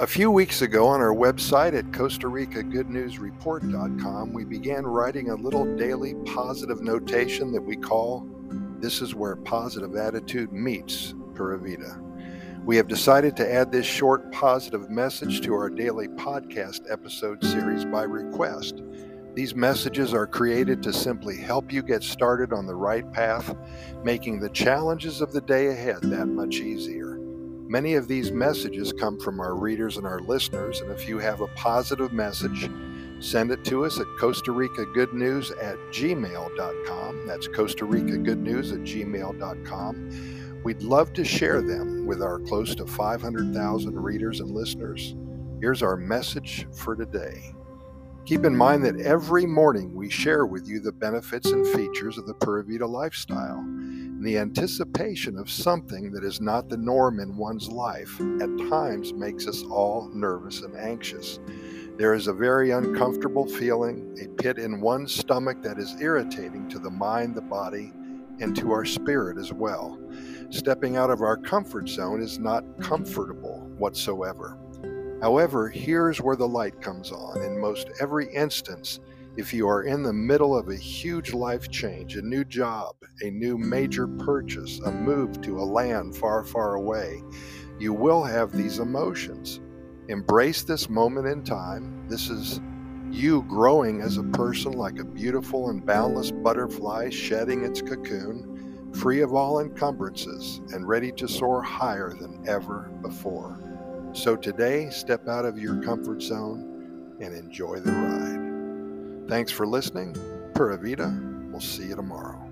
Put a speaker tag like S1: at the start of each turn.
S1: A few weeks ago on our website at Costa Rica Good News Report.com, we began writing a little daily positive notation that we call This is Where Positive Attitude Meets Pura Vida. We have decided to add this short positive message to our daily podcast episode series by request. These messages are created to simply help you get started on the right path, making the challenges of the day ahead that much easier. Many of these messages come from our readers and our listeners, and if you have a positive message, send it to us at Costa Rica Good News at gmail.com. That's Costa Rica Good News at gmail.com. We'd love to share them with our close to 500,000 readers and listeners. Here's our message for today. Keep in mind that every morning we share with you the benefits and features of the Pura Vida lifestyle the anticipation of something that is not the norm in one's life at times makes us all nervous and anxious. There is a very uncomfortable feeling, a pit in one's stomach that is irritating to the mind, the body, and to our spirit as well. Stepping out of our comfort zone is not comfortable whatsoever. However, here's where the light comes on. In most every instance, if you are in the middle of a huge life change, a new job, a new major purchase, a move to a land far, far away, you will have these emotions. Embrace this moment in time. This is you growing as a person like a beautiful and boundless butterfly shedding its cocoon, free of all encumbrances and ready to soar higher than ever before. So today, step out of your comfort zone and enjoy the ride. Thanks for listening. Pura Vida. We'll see you tomorrow.